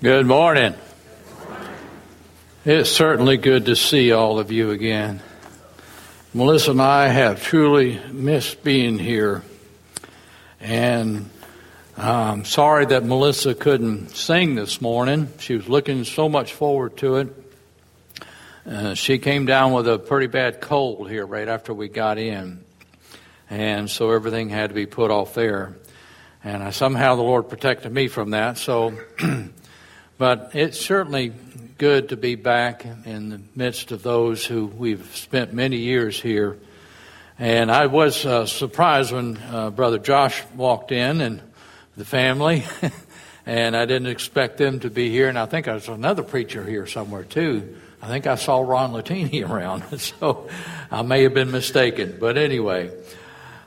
Good morning. It's certainly good to see all of you again. Melissa and I have truly missed being here. And I'm sorry that Melissa couldn't sing this morning. She was looking so much forward to it. Uh, she came down with a pretty bad cold here right after we got in. And so everything had to be put off there. And I, somehow the Lord protected me from that. So, but it's certainly good to be back in the midst of those who we've spent many years here. And I was uh, surprised when uh, Brother Josh walked in and the family, and I didn't expect them to be here. And I think there's another preacher here somewhere too. I think I saw Ron Latini around, so I may have been mistaken. But anyway,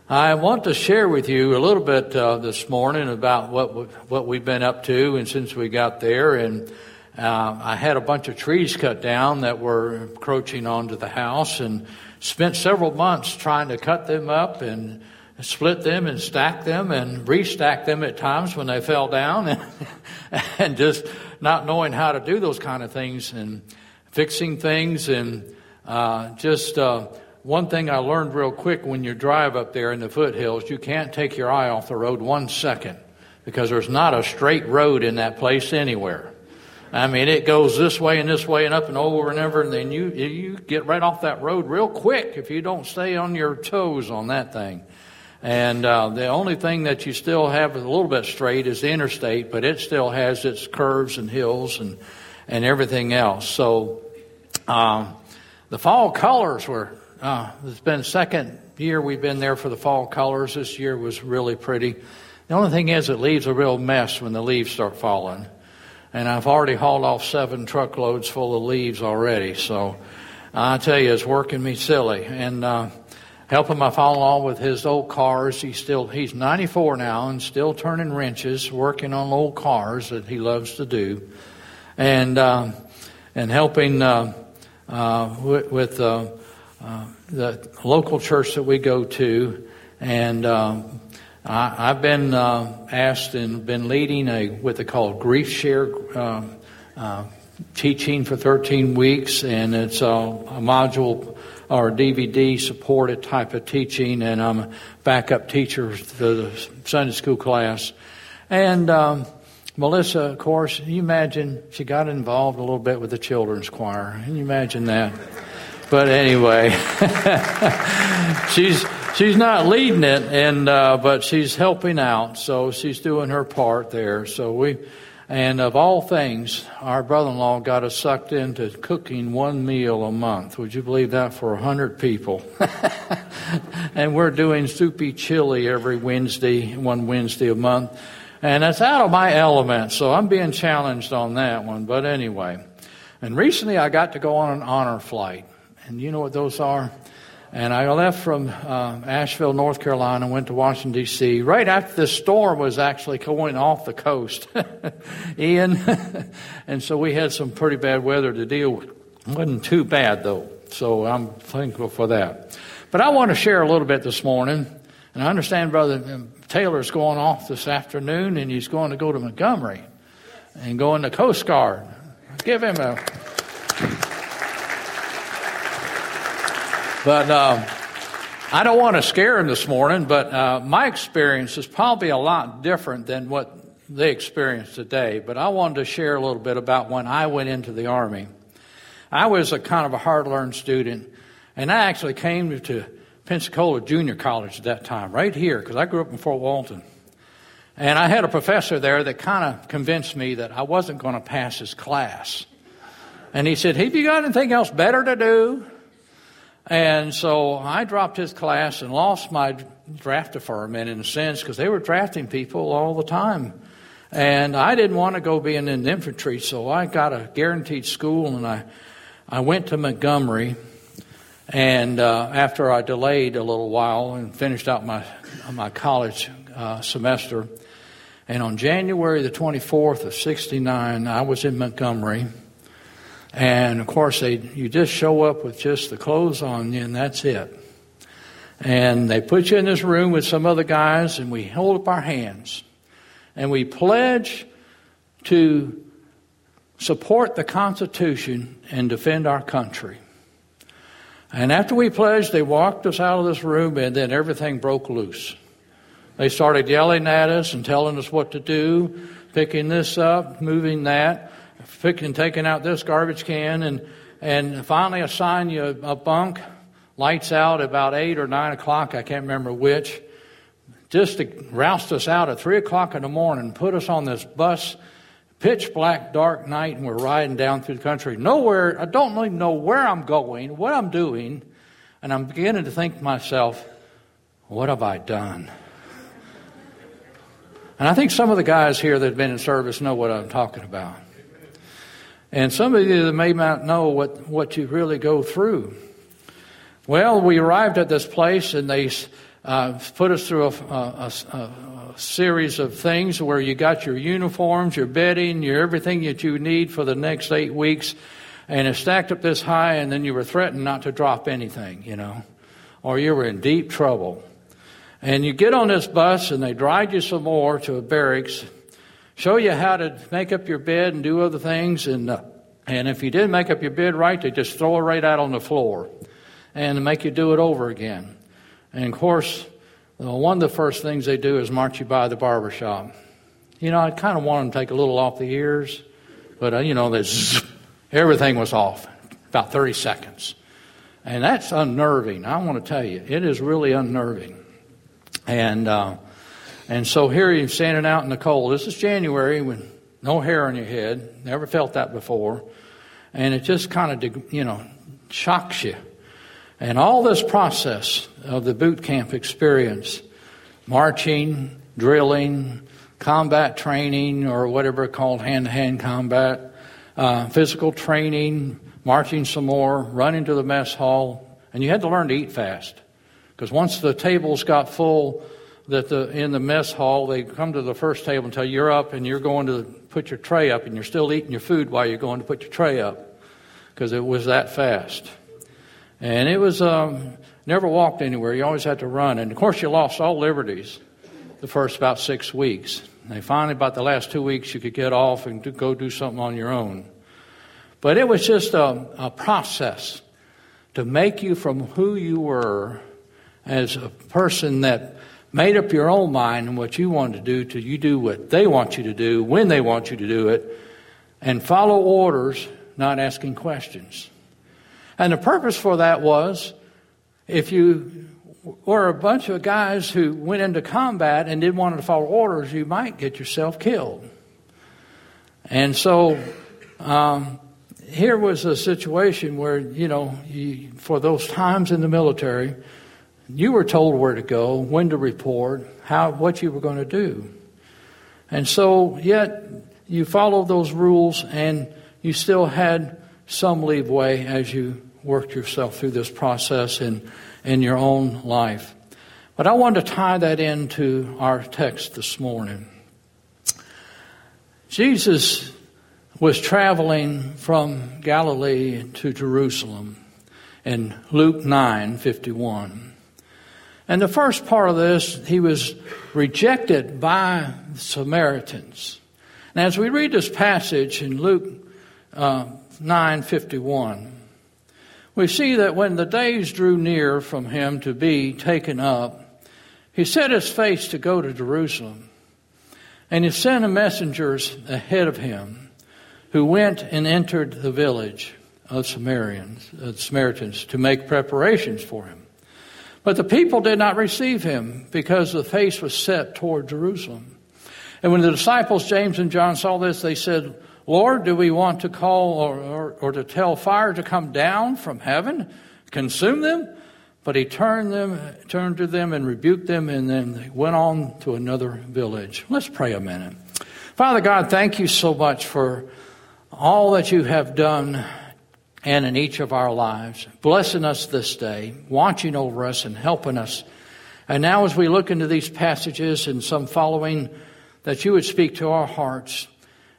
I want to share with you a little bit uh, this morning about what what we've been up to, and since we got there, and uh, I had a bunch of trees cut down that were encroaching onto the house, and spent several months trying to cut them up and split them and stack them and restack them at times when they fell down, and, and just not knowing how to do those kind of things and fixing things and uh, just. One thing I learned real quick when you drive up there in the foothills, you can't take your eye off the road one second because there's not a straight road in that place anywhere. I mean, it goes this way and this way and up and over and over, and then you you get right off that road real quick if you don't stay on your toes on that thing. And uh, the only thing that you still have a little bit straight is the interstate, but it still has its curves and hills and and everything else. So um, the fall colors were uh, it's been second year we've been there for the fall colors. This year was really pretty. The only thing is, it leaves a real mess when the leaves start falling. And I've already hauled off seven truckloads full of leaves already. So I tell you, it's working me silly. And uh, helping my father-in-law with his old cars. He's still he's 94 now and still turning wrenches, working on old cars that he loves to do, and uh, and helping uh, uh, with. with uh, the local church that we go to, and um, I, have been uh, asked and been leading a what they call grief share um, uh, teaching for 13 weeks, and it's a, a module or DVD supported type of teaching, and I'm a backup teacher for the Sunday school class, and. Um, Melissa, of course, you imagine she got involved a little bit with the children's choir. Can you imagine that? But anyway, she's she's not leading it, and uh, but she's helping out. So she's doing her part there. So we, and of all things, our brother-in-law got us sucked into cooking one meal a month. Would you believe that for a hundred people? and we're doing soupy chili every Wednesday, one Wednesday a month. And that's out of my element, so I'm being challenged on that one. But anyway, and recently I got to go on an honor flight and you know what those are? And I left from uh, Asheville, North Carolina, and went to Washington, D.C. right after the storm was actually going off the coast, Ian. and so we had some pretty bad weather to deal with. It wasn't too bad, though. So I'm thankful for that. But I want to share a little bit this morning. And I understand Brother um, Taylor's going off this afternoon, and he's going to go to Montgomery and go in the Coast Guard. Give him a. But uh, I don't want to scare him this morning, but uh, my experience is probably a lot different than what they experience today. But I wanted to share a little bit about when I went into the Army. I was a kind of a hard learned student, and I actually came to Pensacola Junior College at that time, right here, because I grew up in Fort Walton. And I had a professor there that kind of convinced me that I wasn't going to pass his class. And he said, Have you got anything else better to do? And so I dropped his class and lost my draft deferment in a sense because they were drafting people all the time. And I didn't want to go being in the infantry, so I got a guaranteed school and I, I went to Montgomery. And uh, after I delayed a little while and finished out my, my college uh, semester, and on January the 24th of 69, I was in Montgomery and of course, they, you just show up with just the clothes on and that's it. And they put you in this room with some other guys, and we hold up our hands. And we pledge to support the Constitution and defend our country. And after we pledged, they walked us out of this room, and then everything broke loose. They started yelling at us and telling us what to do, picking this up, moving that, picking, taking out this garbage can, and, and finally assign you a, bunk, lights out about 8 or 9 o'clock, I can't remember which, just to roust us out at 3 o'clock in the morning, put us on this bus, pitch black, dark night, and we're riding down through the country. Nowhere, I don't even know where I'm going, what I'm doing, and I'm beginning to think to myself, what have I done? And I think some of the guys here that have been in service know what I'm talking about. And some of you that may not know what, what you really go through. Well, we arrived at this place and they uh, put us through a, a, a, a, series of things where you got your uniforms, your bedding, your everything that you need for the next eight weeks. And it stacked up this high and then you were threatened not to drop anything, you know, or you were in deep trouble. And you get on this bus and they drive you some more to a barracks, show you how to make up your bed and do other things. And, uh, and if you didn't make up your bed right, they just throw it right out on the floor and make you do it over again. And of course, one of the first things they do is march you by the barber shop. You know, I kind of want them to take a little off the ears, but uh, you know, everything was off about 30 seconds. And that's unnerving. I want to tell you, it is really unnerving. And, uh, and so here you're standing out in the cold. This is January with no hair on your head. Never felt that before. And it just kind of, you know, shocks you. And all this process of the boot camp experience, marching, drilling, combat training, or whatever called hand to hand combat, uh, physical training, marching some more, running to the mess hall, and you had to learn to eat fast. Because once the tables got full, that the, in the mess hall, they come to the first table and tell you you're up and you're going to put your tray up and you're still eating your food while you're going to put your tray up because it was that fast. And it was, um, never walked anywhere. You always had to run. And of course, you lost all liberties the first about six weeks. And finally, about the last two weeks, you could get off and do, go do something on your own. But it was just a, a process to make you from who you were as a person that made up your own mind and what you wanted to do till you do what they want you to do when they want you to do it and follow orders, not asking questions. And the purpose for that was if you were a bunch of guys who went into combat and didn't want to follow orders, you might get yourself killed. And so um, here was a situation where, you know, you, for those times in the military, you were told where to go, when to report, how, what you were going to do. And so, yet, you followed those rules and you still had some leeway as you worked yourself through this process in, in your own life. But I want to tie that into our text this morning. Jesus was traveling from Galilee to Jerusalem in Luke 9 51. And the first part of this, he was rejected by the Samaritans. And as we read this passage in Luke uh, 9:51, we see that when the days drew near from him to be taken up, he set his face to go to Jerusalem. And he sent messengers ahead of him who went and entered the village of Samaritans, uh, Samaritans to make preparations for him. But the people did not receive him because the face was set toward Jerusalem. And when the disciples, James and John, saw this, they said, Lord, do we want to call or, or, or to tell fire to come down from heaven, consume them? But he turned them, turned to them and rebuked them, and then they went on to another village. Let's pray a minute. Father God, thank you so much for all that you have done and in each of our lives, blessing us this day, watching over us and helping us. And now, as we look into these passages and some following, that you would speak to our hearts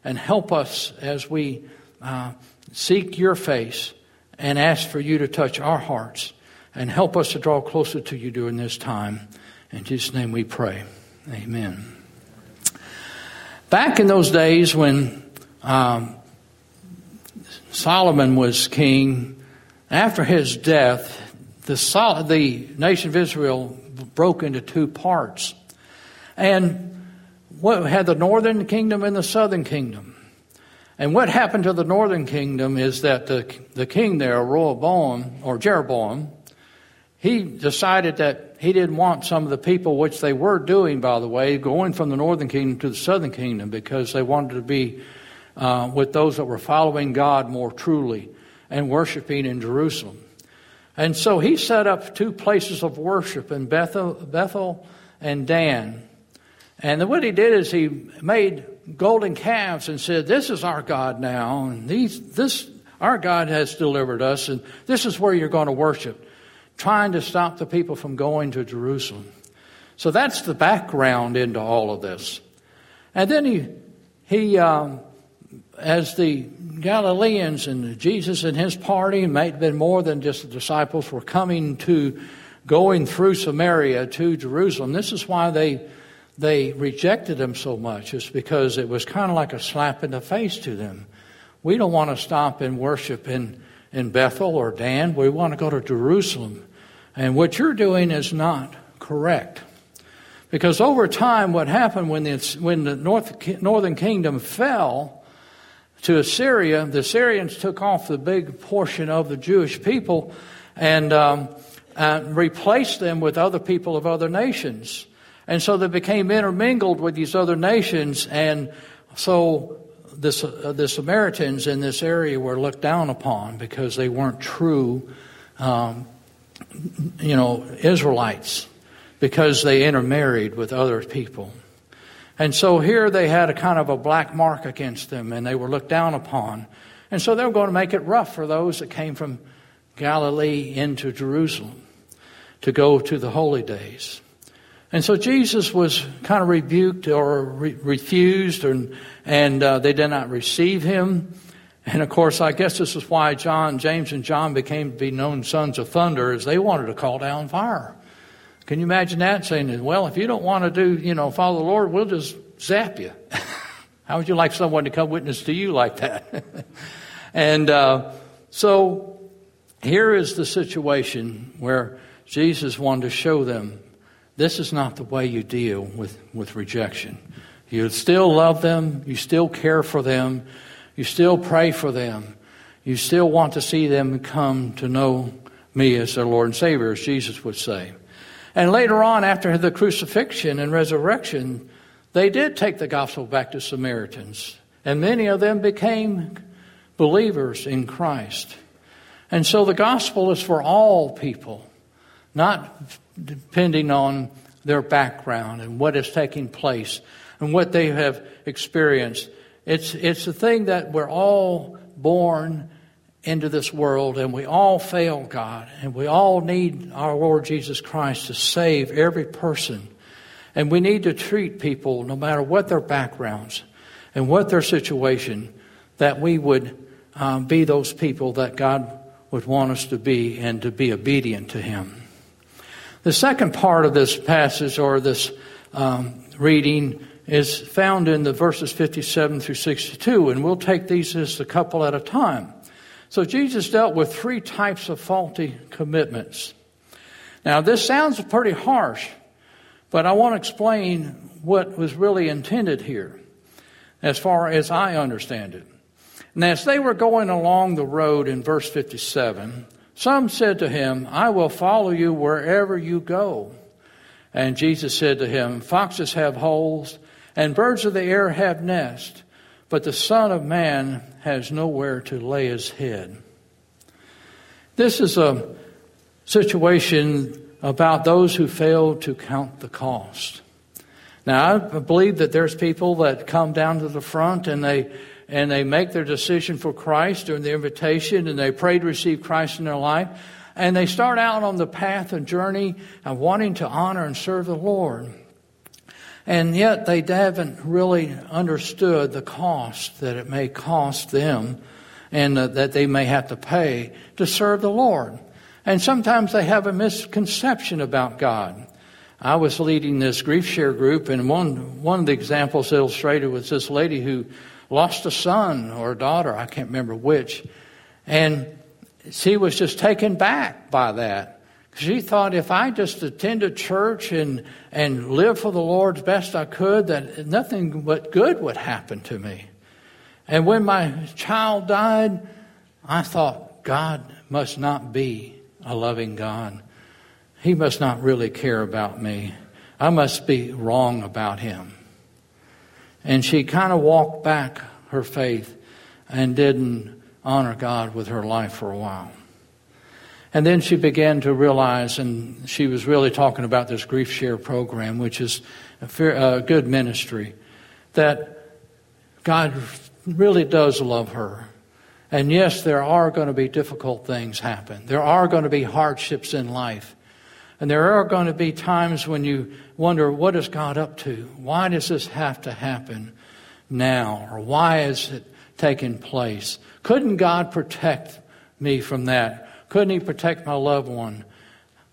and help us as we uh, seek your face and ask for you to touch our hearts and help us to draw closer to you during this time. In Jesus' name we pray. Amen. Back in those days when um, Solomon was king, after his death, the, the nation of Israel broke into two parts. And what had the northern kingdom and the southern kingdom. And what happened to the northern kingdom is that the, the king there, Rehoboam, or Jeroboam, he decided that he didn't want some of the people, which they were doing, by the way, going from the northern kingdom to the southern kingdom because they wanted to be uh, with those that were following God more truly and worshiping in Jerusalem. And so he set up two places of worship in Bethel, Bethel and Dan. And what he did is he made golden calves and said, "This is our God now, and these, this our God has delivered us, and this is where you're going to worship." Trying to stop the people from going to Jerusalem. So that's the background into all of this. And then he he um, as the Galileans and Jesus and his party, may have been more than just the disciples, were coming to going through Samaria to Jerusalem. This is why they they rejected him so much, is because it was kind of like a slap in the face to them. We don't want to stop and worship in, in Bethel or Dan. We want to go to Jerusalem. And what you're doing is not correct. Because over time, what happened when the, when the North, northern kingdom fell, to Assyria, the Assyrians took off the big portion of the Jewish people and um, uh, replaced them with other people of other nations. And so they became intermingled with these other nations, and so uh, the Samaritans in this area were looked down upon because they weren't true, um, you know, Israelites, because they intermarried with other people. And so here they had a kind of a black mark against them and they were looked down upon. And so they were going to make it rough for those that came from Galilee into Jerusalem to go to the holy days. And so Jesus was kind of rebuked or re- refused, and, and uh, they did not receive him. And of course, I guess this is why John, James, and John became to be known sons of thunder, as they wanted to call down fire. Can you imagine that? Saying, well, if you don't want to do, you know, follow the Lord, we'll just zap you. How would you like someone to come witness to you like that? and uh, so here is the situation where Jesus wanted to show them this is not the way you deal with, with rejection. You still love them, you still care for them, you still pray for them, you still want to see them come to know me as their Lord and Savior, as Jesus would say. And later on, after the crucifixion and resurrection, they did take the gospel back to Samaritans. And many of them became believers in Christ. And so the gospel is for all people, not depending on their background and what is taking place and what they have experienced. It's, it's a thing that we're all born into this world, and we all fail God, and we all need our Lord Jesus Christ to save every person. And we need to treat people, no matter what their backgrounds and what their situation, that we would um, be those people that God would want us to be and to be obedient to Him. The second part of this passage or this um, reading is found in the verses 57 through 62, and we'll take these just a couple at a time. So Jesus dealt with three types of faulty commitments. Now, this sounds pretty harsh, but I want to explain what was really intended here, as far as I understand it. And as they were going along the road in verse 57, some said to him, I will follow you wherever you go. And Jesus said to him, Foxes have holes, and birds of the air have nests, but the Son of Man has nowhere to lay his head. This is a situation about those who fail to count the cost. Now, I believe that there's people that come down to the front and they and they make their decision for Christ during the invitation and they pray to receive Christ in their life and they start out on the path and journey of wanting to honor and serve the Lord. And yet they haven't really understood the cost that it may cost them and uh, that they may have to pay to serve the Lord. And sometimes they have a misconception about God. I was leading this grief share group, and one, one of the examples illustrated was this lady who lost a son or a daughter, I can't remember which, And she was just taken back by that. She thought if I just attended church and, and lived for the Lord as best I could, that nothing but good would happen to me. And when my child died, I thought, God must not be a loving God. He must not really care about me. I must be wrong about him. And she kind of walked back her faith and didn't honor God with her life for a while. And then she began to realize, and she was really talking about this grief share program, which is a, fair, a good ministry, that God really does love her. And yes, there are going to be difficult things happen. There are going to be hardships in life. And there are going to be times when you wonder, what is God up to? Why does this have to happen now? Or why is it taking place? Couldn't God protect me from that? Couldn't He protect my loved one?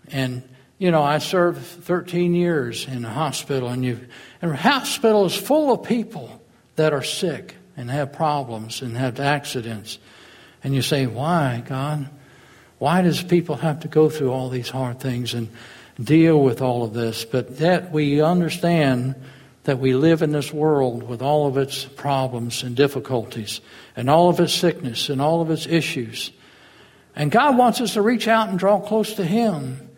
And, you know, I served 13 years in a hospital, and, you, and hospital is full of people that are sick and have problems and have accidents. And you say, why, God? Why does people have to go through all these hard things and deal with all of this? But that we understand that we live in this world with all of its problems and difficulties and all of its sickness and all of its issues. And God wants us to reach out and draw close to Him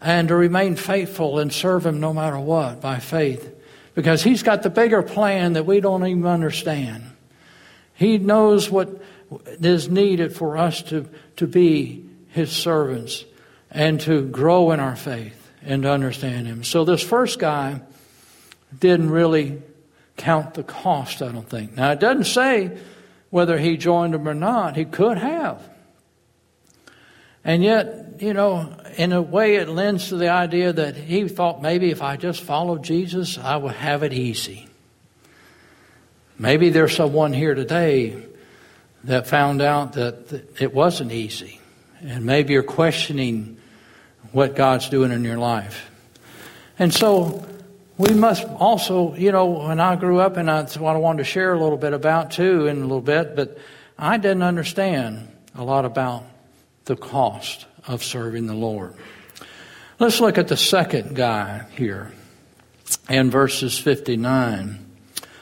and to remain faithful and serve Him no matter what by faith because He's got the bigger plan that we don't even understand. He knows what is needed for us to, to be His servants and to grow in our faith and to understand Him. So this first guy didn't really count the cost, I don't think. Now, it doesn't say whether he joined them or not. He could have. And yet, you know, in a way, it lends to the idea that he thought maybe if I just followed Jesus, I would have it easy. Maybe there's someone here today that found out that it wasn't easy. And maybe you're questioning what God's doing in your life. And so we must also, you know, when I grew up, and that's what I wanted to share a little bit about too in a little bit, but I didn't understand a lot about the cost of serving the Lord. Let's look at the second guy here in verses 59,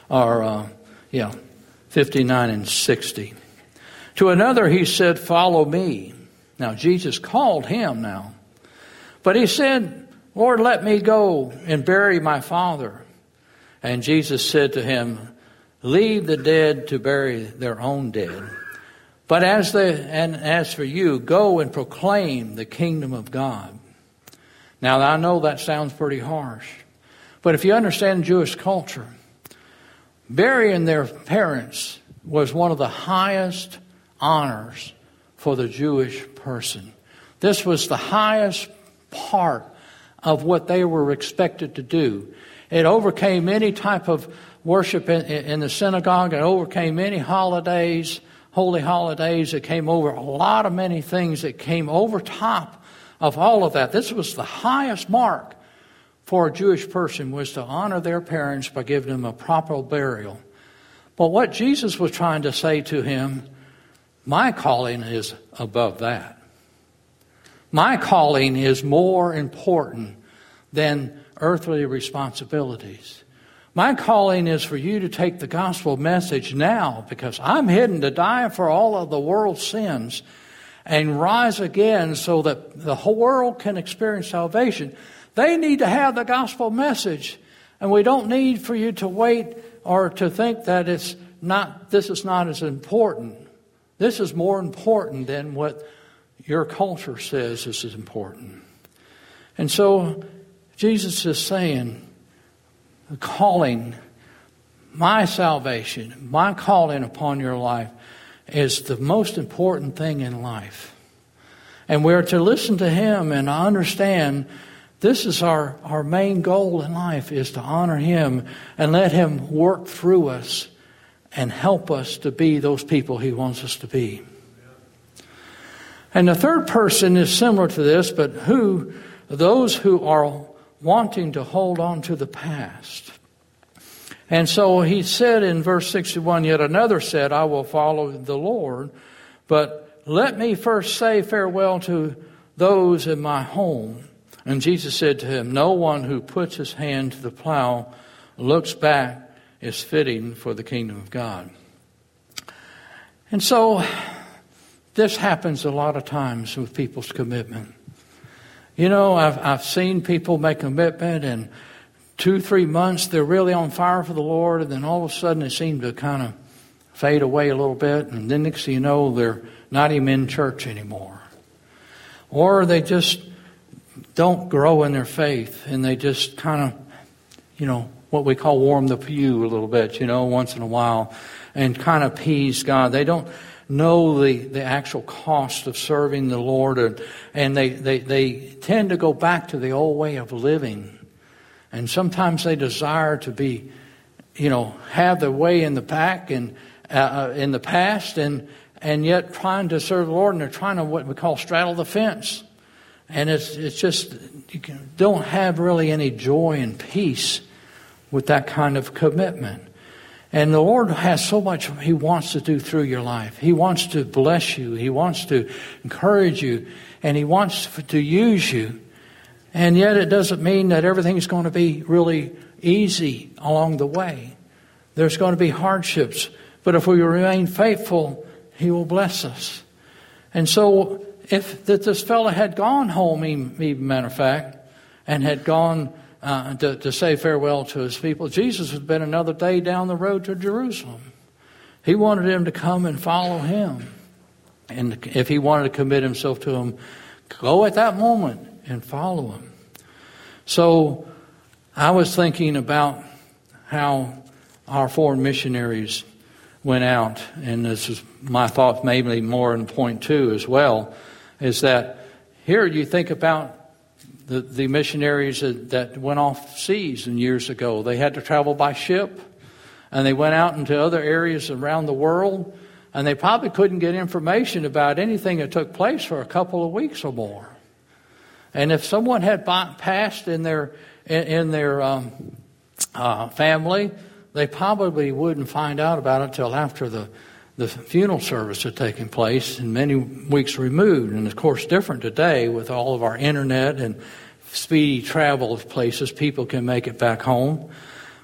or, uh, yeah, 59 and 60. To another he said, Follow me. Now, Jesus called him now. But he said, Lord, let me go and bury my father. And Jesus said to him, Leave the dead to bury their own dead. But as the, and as for you, go and proclaim the kingdom of God. Now, I know that sounds pretty harsh, but if you understand Jewish culture, burying their parents was one of the highest honors for the Jewish person. This was the highest part of what they were expected to do. It overcame any type of worship in, in the synagogue, it overcame any holidays holy holidays that came over, a lot of many things that came over top of all of that. This was the highest mark for a Jewish person was to honor their parents by giving them a proper burial. But what Jesus was trying to say to him, my calling is above that. My calling is more important than earthly responsibilities. My calling is for you to take the gospel message now because I'm hidden to die for all of the world's sins and rise again so that the whole world can experience salvation. They need to have the gospel message. And we don't need for you to wait or to think that it's not, this is not as important. This is more important than what your culture says is important. And so Jesus is saying, calling, my salvation, my calling upon your life is the most important thing in life. And we're to listen to Him and understand this is our, our main goal in life is to honor Him and let Him work through us and help us to be those people He wants us to be. And the third person is similar to this, but who, those who are wanting to hold on to the past. And so he said in verse 61, yet another said, I will follow the Lord, but let me first say farewell to those in my home. And Jesus said to him, No one who puts his hand to the plow looks back is fitting for the kingdom of God. And so, this happens a lot of times with people's commitment. You know, I've, I've seen people make a commitment and two, three months they're really on fire for the Lord, and then all of a sudden they seem to kind of fade away a little bit, and then next thing you know, they're not even in church anymore. Or they just don't grow in their faith and they just kind of, you know, what we call warm the pew a little bit, you know, once in a while and kind of appease God. They don't know the, the actual cost of serving the Lord and, and they, they, they tend to go back to the old way of living. And sometimes they desire to be, you know, have the way in the back and uh, uh in the past and and yet trying to serve the Lord, and they're trying to what we call straddle the fence. And it's, it's just, you don't have really any joy and peace with that kind of commitment. And the Lord has so much He wants to do through your life. He wants to bless you. He wants to encourage you. And He wants to use you. And yet it doesn't mean that everything's going to be really easy along the way. There's going to be hardships. But if we remain faithful, He will bless us. And so if that this fellow had gone home, even matter of fact, and had gone uh, to, to say farewell to his people, Jesus had been another day down the road to Jerusalem. He wanted him to come and follow him. And if he wanted to commit himself to him, go at that moment and follow him. So I was thinking about how our foreign missionaries went out, and this is my thought, maybe more in point two as well is that here you think about the, the missionaries that, went off seas and years ago. They had to travel by ship and they went out into other areas around the world and they probably couldn't get information about anything that took place for a couple of weeks or more. And if someone had passed in their in, in their um, uh, family, they probably wouldn't find out about it until after the the funeral service had taken place and many weeks removed. And of course, different today with all of our internet and speedy travel of places, people can make it back home.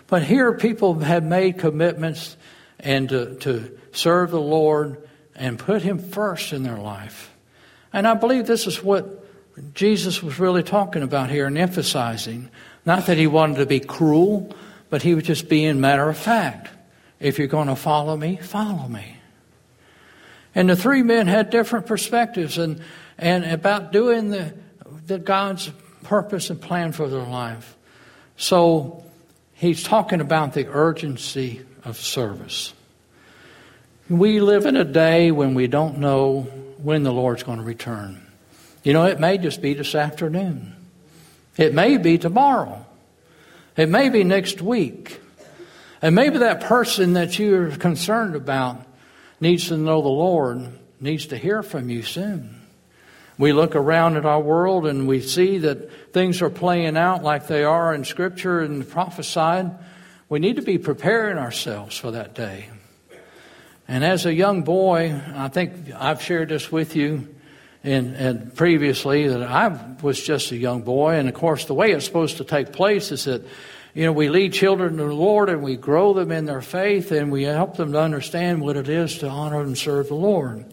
But here, people have made commitments and to, to serve the Lord and put Him first in their life. And I believe this is what Jesus was really talking about here and emphasizing. Not that He wanted to be cruel, but He was just being matter of fact. If you're going to follow me, follow me. And the three men had different perspectives and, and about doing the, the God's purpose and plan for their life. So he's talking about the urgency of service. We live in a day when we don't know when the Lord's going to return. You know, it may just be this afternoon. It may be tomorrow. It may be next week. And maybe that person that you're concerned about needs to know the Lord, needs to hear from you soon. We look around at our world and we see that things are playing out like they are in Scripture and prophesied. We need to be preparing ourselves for that day. And as a young boy, I think I've shared this with you in, in previously that I was just a young boy, and of course, the way it's supposed to take place is that you know, we lead children to the Lord and we grow them in their faith and we help them to understand what it is to honor and serve the Lord.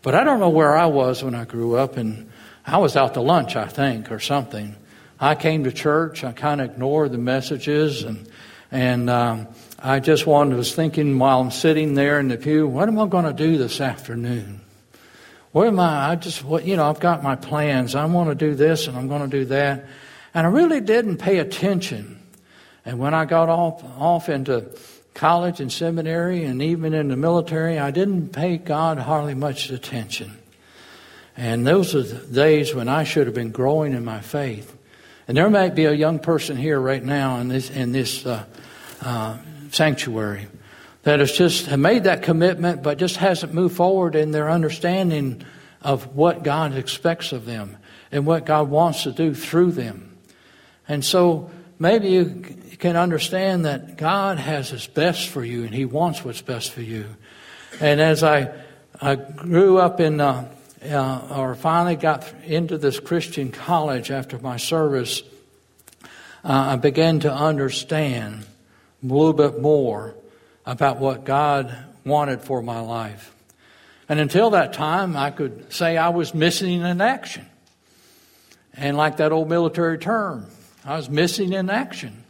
But I don't know where I was when I grew up, and I was out to lunch, I think, or something. I came to church. I kind of ignored the messages, and and um, I just wanted, was thinking while I'm sitting there in the pew, what am I going to do this afternoon? What am I? I just, what you know, I've got my plans. I want to do this, and I'm going to do that, and I really didn't pay attention and when I got off, off into college and seminary and even in the military, I didn't pay God hardly much attention. And those are the days when I should have been growing in my faith. And there might be a young person here right now in this, in this uh, uh, sanctuary that has just made that commitment but just hasn't moved forward in their understanding of what God expects of them and what God wants to do through them. And so maybe you can understand that God has His best for you and He wants what's best for you. And as I I grew up in, uh, uh, or finally got into this Christian college after my service, uh, I began to understand a little bit more about what God wanted for my life. And until that time, I could say I was missing in action. And like that old military term, I was missing in action.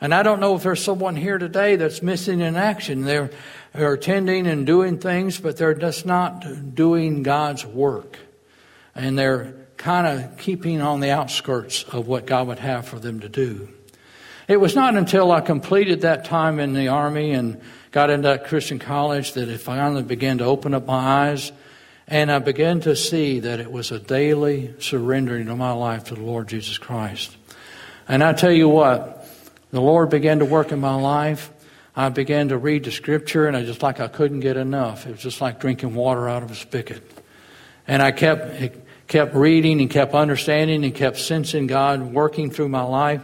And I don't know if there's someone here today that's missing in action. They're, they're attending and doing things, but they're just not doing God's work. And they're kind of keeping on the outskirts of what God would have for them to do. It was not until I completed that time in the Army and got into Christian college that it finally began to open up my eyes. And I began to see that it was a daily surrendering of my life to the Lord Jesus Christ. And I tell you what, the Lord began to work in my life. I began to read the scripture and I just like I couldn't get enough. It was just like drinking water out of a spigot. And I kept, kept reading and kept understanding and kept sensing God working through my life,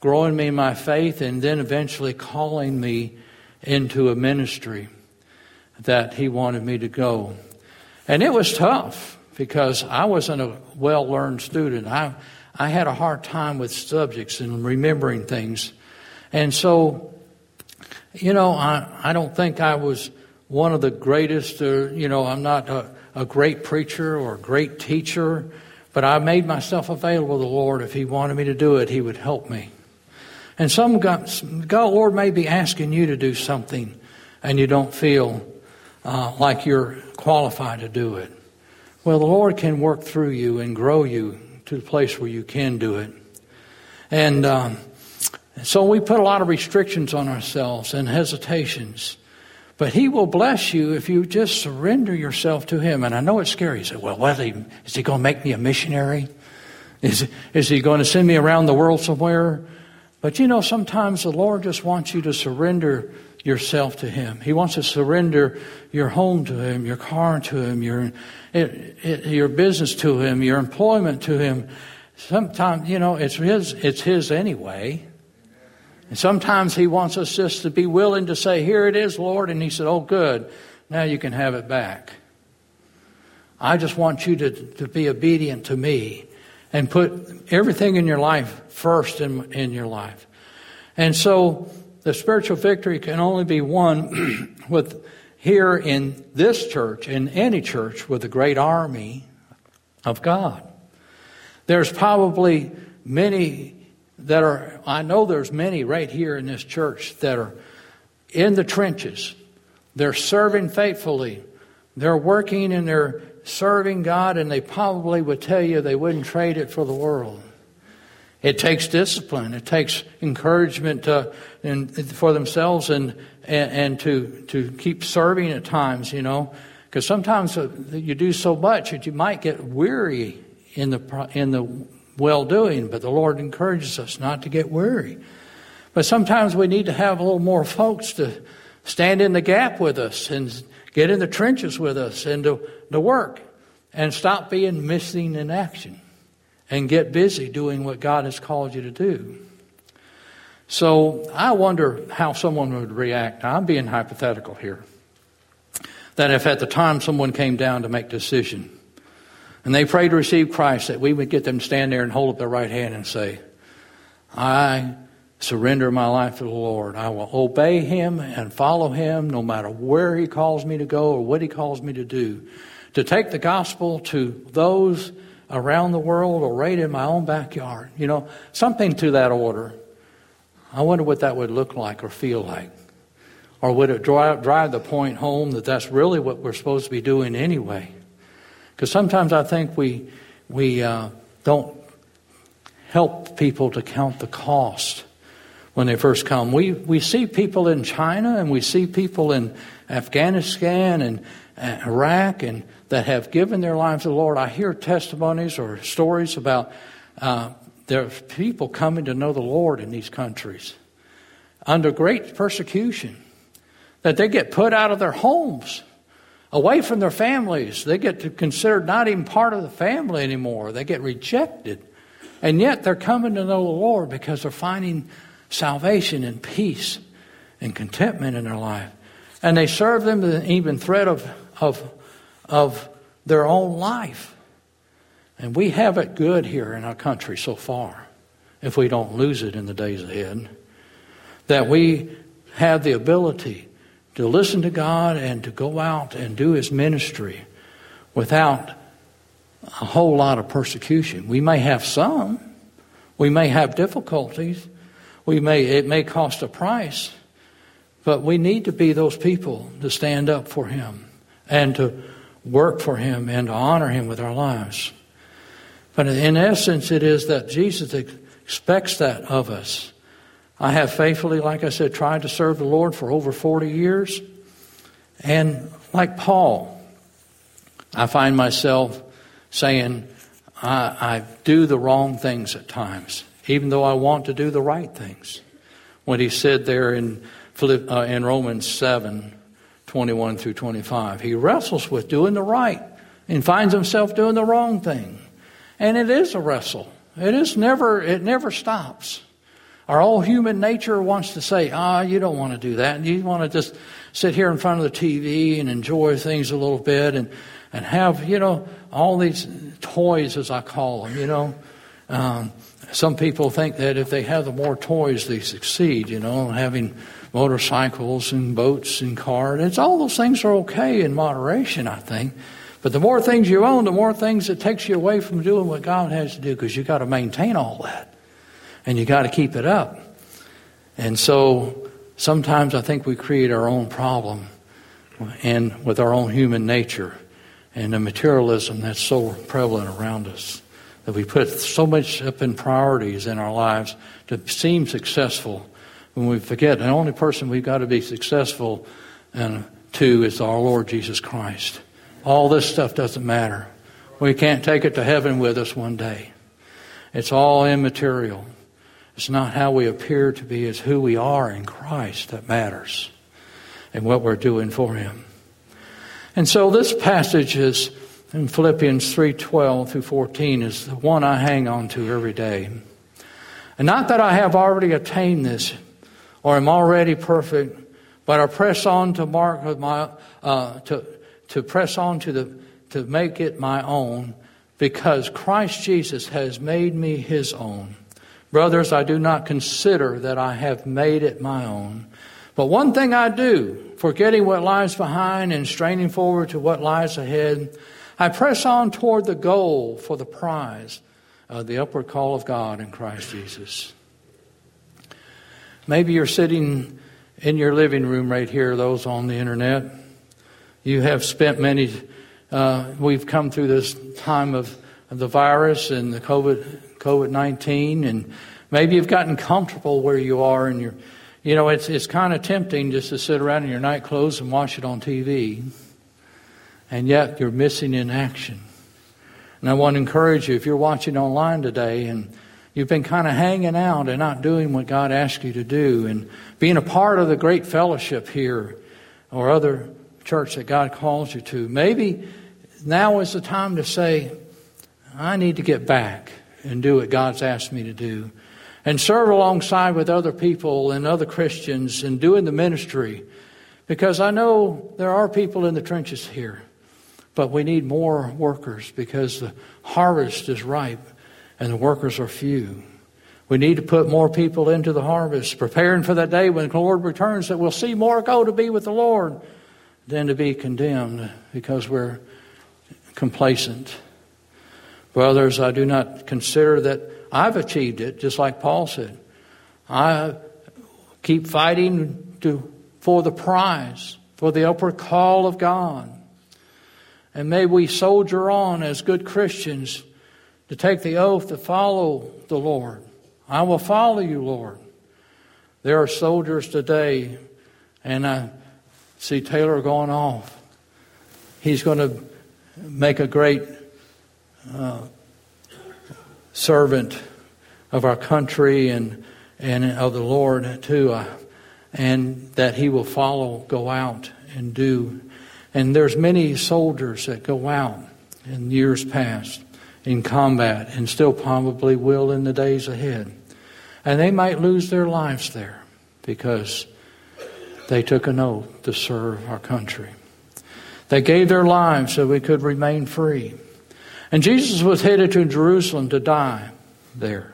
growing me in my faith, and then eventually calling me into a ministry that He wanted me to go. And it was tough because I wasn't a well learned student. I, I had a hard time with subjects and remembering things. And so, you know, I, I don't think I was one of the greatest, uh, you know, I'm not a, a great preacher or a great teacher, but I made myself available to the Lord. If He wanted me to do it, He would help me. And some God, God Lord may be asking you to do something and you don't feel uh, like you're qualified to do it. Well, the Lord can work through you and grow you to the place where you can do it. And um, so we put a lot of restrictions on ourselves and hesitations. But He will bless you if you just surrender yourself to Him. And I know it's scary. You say, well, what, is He going to make me a missionary? Is, is He going to send me around the world somewhere? But you know, sometimes the Lord just wants you to surrender yourself to Him. He wants to surrender your home to Him, your car to Him, your, it, it, your business to Him, your employment to Him. Sometimes, you know, it's His, it's His anyway. And sometimes He wants us just to be willing to say, Here it is, Lord. And He said, Oh, good. Now you can have it back. I just want you to, to be obedient to me and put everything in your life first in, in your life. And so the spiritual victory can only be won with here in this church, in any church with a great army of God. There's probably many that are, I know there's many right here in this church that are in the trenches. They're serving faithfully. They're working and they're serving God, and they probably would tell you they wouldn't trade it for the world. It takes discipline. It takes encouragement to, and, for themselves and, and, and to, to keep serving at times, you know. Because sometimes uh, you do so much that you might get weary in the, in the well doing, but the Lord encourages us not to get weary. But sometimes we need to have a little more folks to stand in the gap with us and get in the trenches with us and to, to work and stop being missing in action and get busy doing what God has called you to do. So I wonder how someone would react. I'm being hypothetical here. That if at the time someone came down to make decision and they prayed to receive Christ, that we would get them to stand there and hold up their right hand and say, I surrender my life to the Lord. I will obey Him and follow Him no matter where He calls me to go or what He calls me to do. To take the gospel to those around the world or right in my own backyard. You know, something to that order. I wonder what that would look like or feel like. Or would it drive, drive the point home that that's really what we're supposed to be doing anyway? Because sometimes I think we, we uh, don't help people to count the cost when they first come. We, we see people in China and we see people in Afghanistan and Iraq and that have given their lives to the Lord. I hear testimonies or stories about uh, there's people coming to know the Lord in these countries under great persecution, that they get put out of their homes, away from their families. They get considered not even part of the family anymore. They get rejected. And yet they're coming to know the Lord because they're finding salvation and peace and contentment in their life. And they serve them with an even threat of of, of their own life. And we have it good here in our country so far, if we don't lose it in the days ahead, that we have the ability to listen to God and to go out and do His ministry without a whole lot of persecution. We may have some, we may have difficulties, we may it may cost a price, but we need to be those people to stand up for Him and to work for Him and to honor Him with our lives. But in essence, it is that Jesus expects that of us. I have faithfully, like I said, tried to serve the Lord for over 40 years. And like Paul, I find myself saying, I, I, do the wrong things at times, even though I want to do the right things. When he said there in, uh, in Romans 7 21 through 25, he wrestles with doing the right and finds himself doing the wrong thing. And it is a wrestle. It is never, it never stops. Our whole human nature wants to say, ah, you don't want to do that. You want to just sit here in front of the TV and enjoy things a little bit and, and have, you know, all these toys, as I call them, you know. Um, some people think that if they have the more toys, they succeed, you know, having motorcycles and boats and cars. It's all those things are okay in moderation, I think. But the more things you own, the more things it takes you away from doing what God has to do because you've got to maintain all that. And you got to keep it up. And so sometimes I think we create our own problem and with our own human nature and the materialism that's so prevalent around us that we put so much up in priorities in our lives to seem successful when we forget the only person we've got to be successful and to is our Lord Jesus Christ. All this stuff doesn't matter. We can't take it to heaven with us one day. It's all immaterial. It's not how we appear to be, it's who we are in Christ that matters and what we're doing for Him. And so this passage is in Philippians 3:12 through 14 is the one I hang on to every day. And not that I have already attained this or am already perfect, but I press on to mark my uh, to to press on to the to make it my own because Christ Jesus has made me his own. Brothers, I do not consider that I have made it my own. But one thing I do, forgetting what lies behind and straining forward to what lies ahead, I press on toward the goal for the prize of the upward call of God in Christ Jesus. Maybe you're sitting in your living room right here, those on the internet. You have spent many, uh, we've come through this time of, of the virus and the COVID, COVID 19, and maybe you've gotten comfortable where you are and you're, you know, it's, it's kind of tempting just to sit around in your night clothes and watch it on TV, and yet you're missing in action. And I want to encourage you if you're watching online today and you've been kind of hanging out and not doing what God asked you to do and being a part of the great fellowship here or other church that God calls you to. Maybe now is the time to say, I need to get back and do what God's asked me to do. And serve alongside with other people and other Christians and doing the ministry. Because I know there are people in the trenches here, but we need more workers because the harvest is ripe and the workers are few. We need to put more people into the harvest, preparing for that day when the Lord returns that we'll see more go to be with the Lord than to be condemned because we're complacent. Brothers, I do not consider that I've achieved it, just like Paul said. I keep fighting to, for the prize, for the upward call of God. And may we soldier on as good Christians to take the oath to follow the Lord. I will follow you, Lord. There are soldiers today, and I see Taylor going off. He's going to make a great uh, servant of our country and, and of the Lord too, uh, and that he will follow, go out and do. And there's many soldiers that go out in years past in combat and still probably will in the days ahead. And they might lose their lives there because they took an oath to serve our country. They gave their lives so we could remain free. And Jesus was headed to Jerusalem to die there.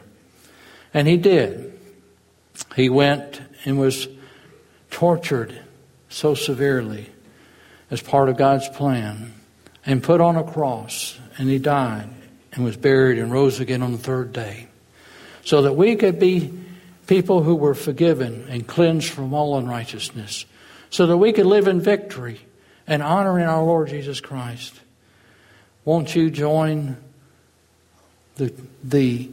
And he did. He went and was tortured so severely as part of God's plan and put on a cross. And he died and was buried and rose again on the third day so that we could be people who were forgiven and cleansed from all unrighteousness, so that we could live in victory and honor in our Lord Jesus Christ. Won't you join the, the,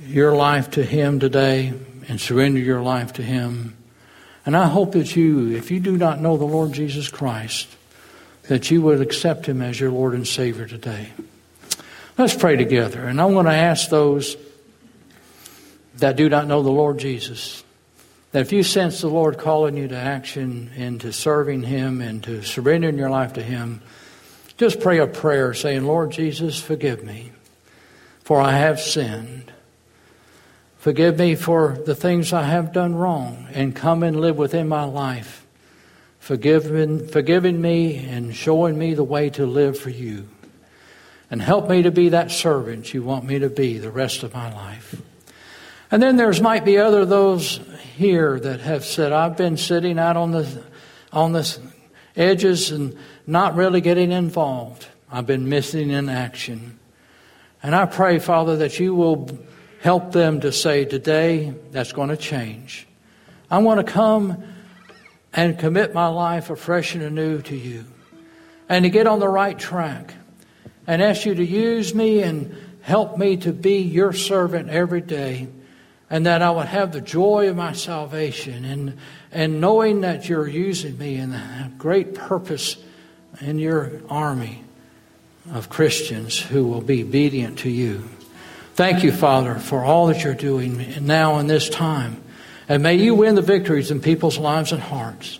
your life to Him today and surrender your life to Him? And I hope that you, if you do not know the Lord Jesus Christ, that you would accept Him as your Lord and Savior today. Let's pray together. And I want to ask those that do not know the Lord Jesus. That if you sense the Lord calling you to action and to serving Him and to surrendering your life to Him, just pray a prayer saying, Lord Jesus, forgive me, for I have sinned. Forgive me for the things I have done wrong and come and live within my life, forgiving, forgiving me and showing me the way to live for you. And help me to be that servant you want me to be the rest of my life. And then there's might be other those here that have said, I've been sitting out on the on the edges and not really getting involved. I've been missing in action. And I pray, Father, that you will help them to say, today, that's going to change. I want to come and commit my life afresh and anew to you and to get on the right track and ask you to use me and help me to be your servant every day and that I would have the joy of my salvation and, and knowing that you're using me in a great purpose in your army of Christians who will be obedient to you. Thank you, Father, for all that you're doing now in this time. And may you win the victories in people's lives and hearts.